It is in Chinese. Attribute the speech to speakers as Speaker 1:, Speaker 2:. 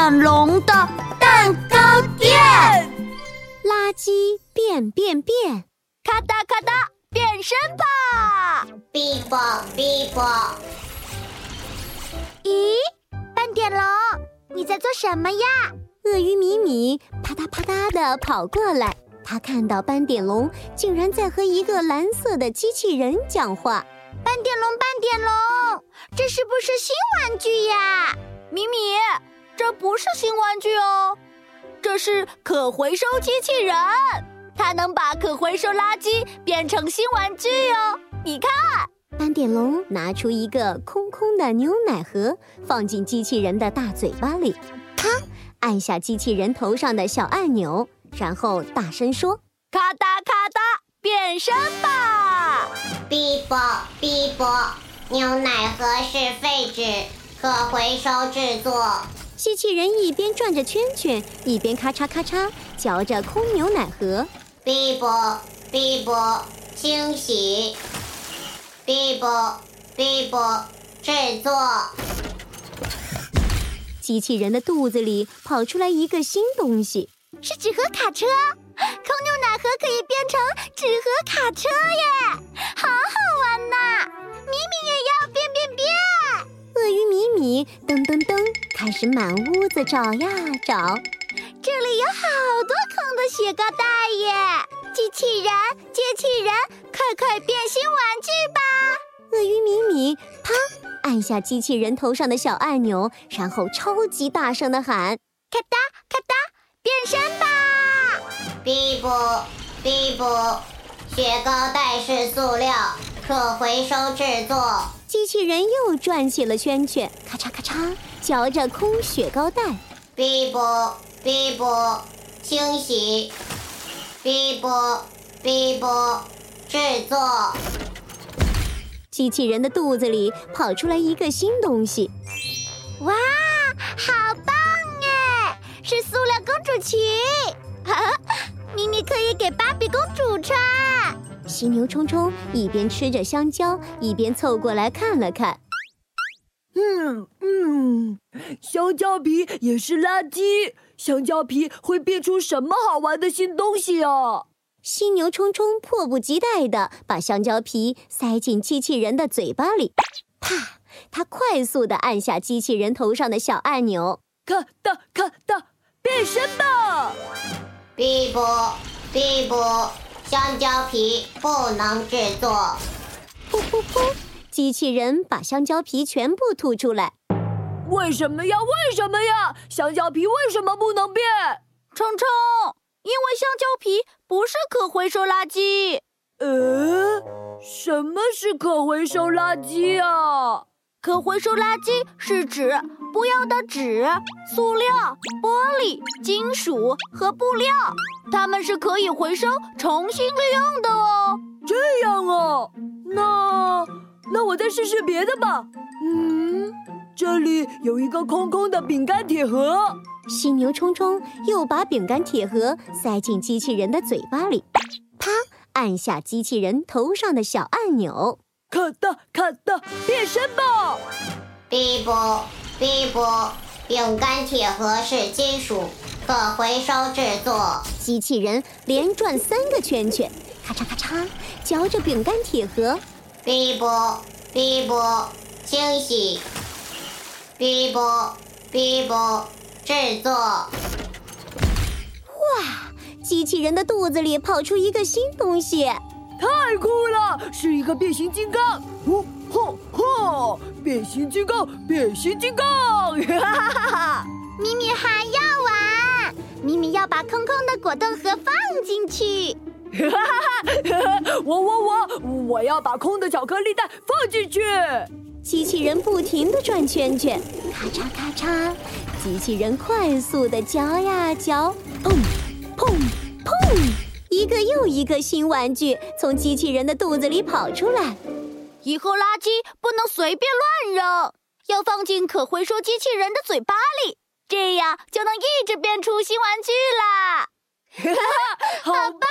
Speaker 1: 点龙的蛋糕店，
Speaker 2: 垃圾变变变，
Speaker 3: 咔哒咔哒变身吧！
Speaker 4: 哔啵哔啵。
Speaker 3: 咦，斑点龙，你在做什么呀？
Speaker 2: 鳄鱼米米啪嗒啪嗒的跑过来，他看到斑点龙竟然在和一个蓝色的机器人讲话。
Speaker 3: 斑点龙，斑点龙，这是不是新玩具呀？
Speaker 1: 米米，这不是新玩具哦，这是可回收机器人，它能把可回收垃圾变成新玩具哦。你看，
Speaker 2: 斑点龙拿出一个空空的牛奶盒，放进机器人的大嘴巴里，咔，按下机器人头上的小按钮，然后大声说：“
Speaker 1: 咔哒咔哒，变身吧！”
Speaker 4: 哔啵哔啵，牛奶盒是废纸，可回收制作。
Speaker 2: 机器人一边转着圈圈，一边咔嚓咔嚓嚼着空牛奶盒。
Speaker 4: 哔啵哔啵，清洗。哔啵哔啵，制作。
Speaker 2: 机器人的肚子里跑出来一个新东西，
Speaker 3: 是纸盒卡车。空牛奶盒可以变成纸盒卡车耶，
Speaker 2: 始满屋子找呀找，
Speaker 3: 这里有好多空的雪糕袋耶！机器人，机器人，快快变新玩具吧！
Speaker 2: 鳄鱼米米啪按下机器人头上的小按钮，然后超级大声的喊：
Speaker 3: 咔哒咔哒，变身吧！
Speaker 4: 哔啵哔啵，雪糕袋是塑料，可回收制作。
Speaker 2: 机器人又转起了圈圈，咔嚓咔嚓嚼着空雪糕袋。
Speaker 4: 哔啵哔啵，清洗。哔啵哔啵，制作。
Speaker 2: 机器人的肚子里跑出来一个新东西，
Speaker 3: 哇，好棒哎！是塑料公主裙。哈哈。咪咪可以给芭比公主穿。
Speaker 2: 犀牛冲冲一边吃着香蕉，一边凑过来看了看。
Speaker 5: 嗯嗯，香蕉皮也是垃圾。香蕉皮会变出什么好玩的新东西啊？
Speaker 2: 犀牛冲冲迫不及待地把香蕉皮塞进机器人的嘴巴里。啪！他快速地按下机器人头上的小按钮，
Speaker 5: 咔哒咔哒，变身吧！
Speaker 4: 哔啵哔啵，香蕉皮不能制作。
Speaker 2: 噗噗噗，机器人把香蕉皮全部吐出来。
Speaker 5: 为什么呀？为什么呀？香蕉皮为什么不能变？
Speaker 1: 冲冲，因为香蕉皮不是可回收垃圾。
Speaker 5: 呃，什么是可回收垃圾啊？
Speaker 1: 可回收垃圾是指不要的纸、塑料、玻璃、金属和布料，它们是可以回收、重新利用的哦。
Speaker 5: 这样哦，那那我再试试别的吧。嗯，这里有一个空空的饼干铁盒。
Speaker 2: 犀牛冲冲又把饼干铁盒塞进机器人的嘴巴里，啪，按下机器人头上的小按钮。
Speaker 5: 咔哒咔哒，变身吧！
Speaker 4: 哔啵哔啵，饼干铁盒是金属，可回收制作。
Speaker 2: 机器人连转三个圈圈，咔嚓咔嚓嚼着饼干铁盒。
Speaker 4: 哔啵哔啵，清洗。哔啵哔啵，制作。哇！
Speaker 2: 机器人的肚子里跑出一个新东西。
Speaker 5: 太酷了，是一个变形金刚！哦吼吼！变形金刚，变形金刚！哈哈哈哈！
Speaker 3: 咪咪还要玩，咪咪要把空空的果冻盒放进去。哈
Speaker 5: 哈哈！我我我，我要把空的巧克力蛋放进去。
Speaker 2: 机器人不停地转圈圈，咔嚓咔嚓，机器人快速地嚼呀嚼，砰砰砰。一个又一个新玩具从机器人的肚子里跑出来，
Speaker 1: 以后垃圾不能随便乱扔，要放进可回收机器人的嘴巴里，这样就能一直变出新玩具啦！
Speaker 5: 哈哈，好棒！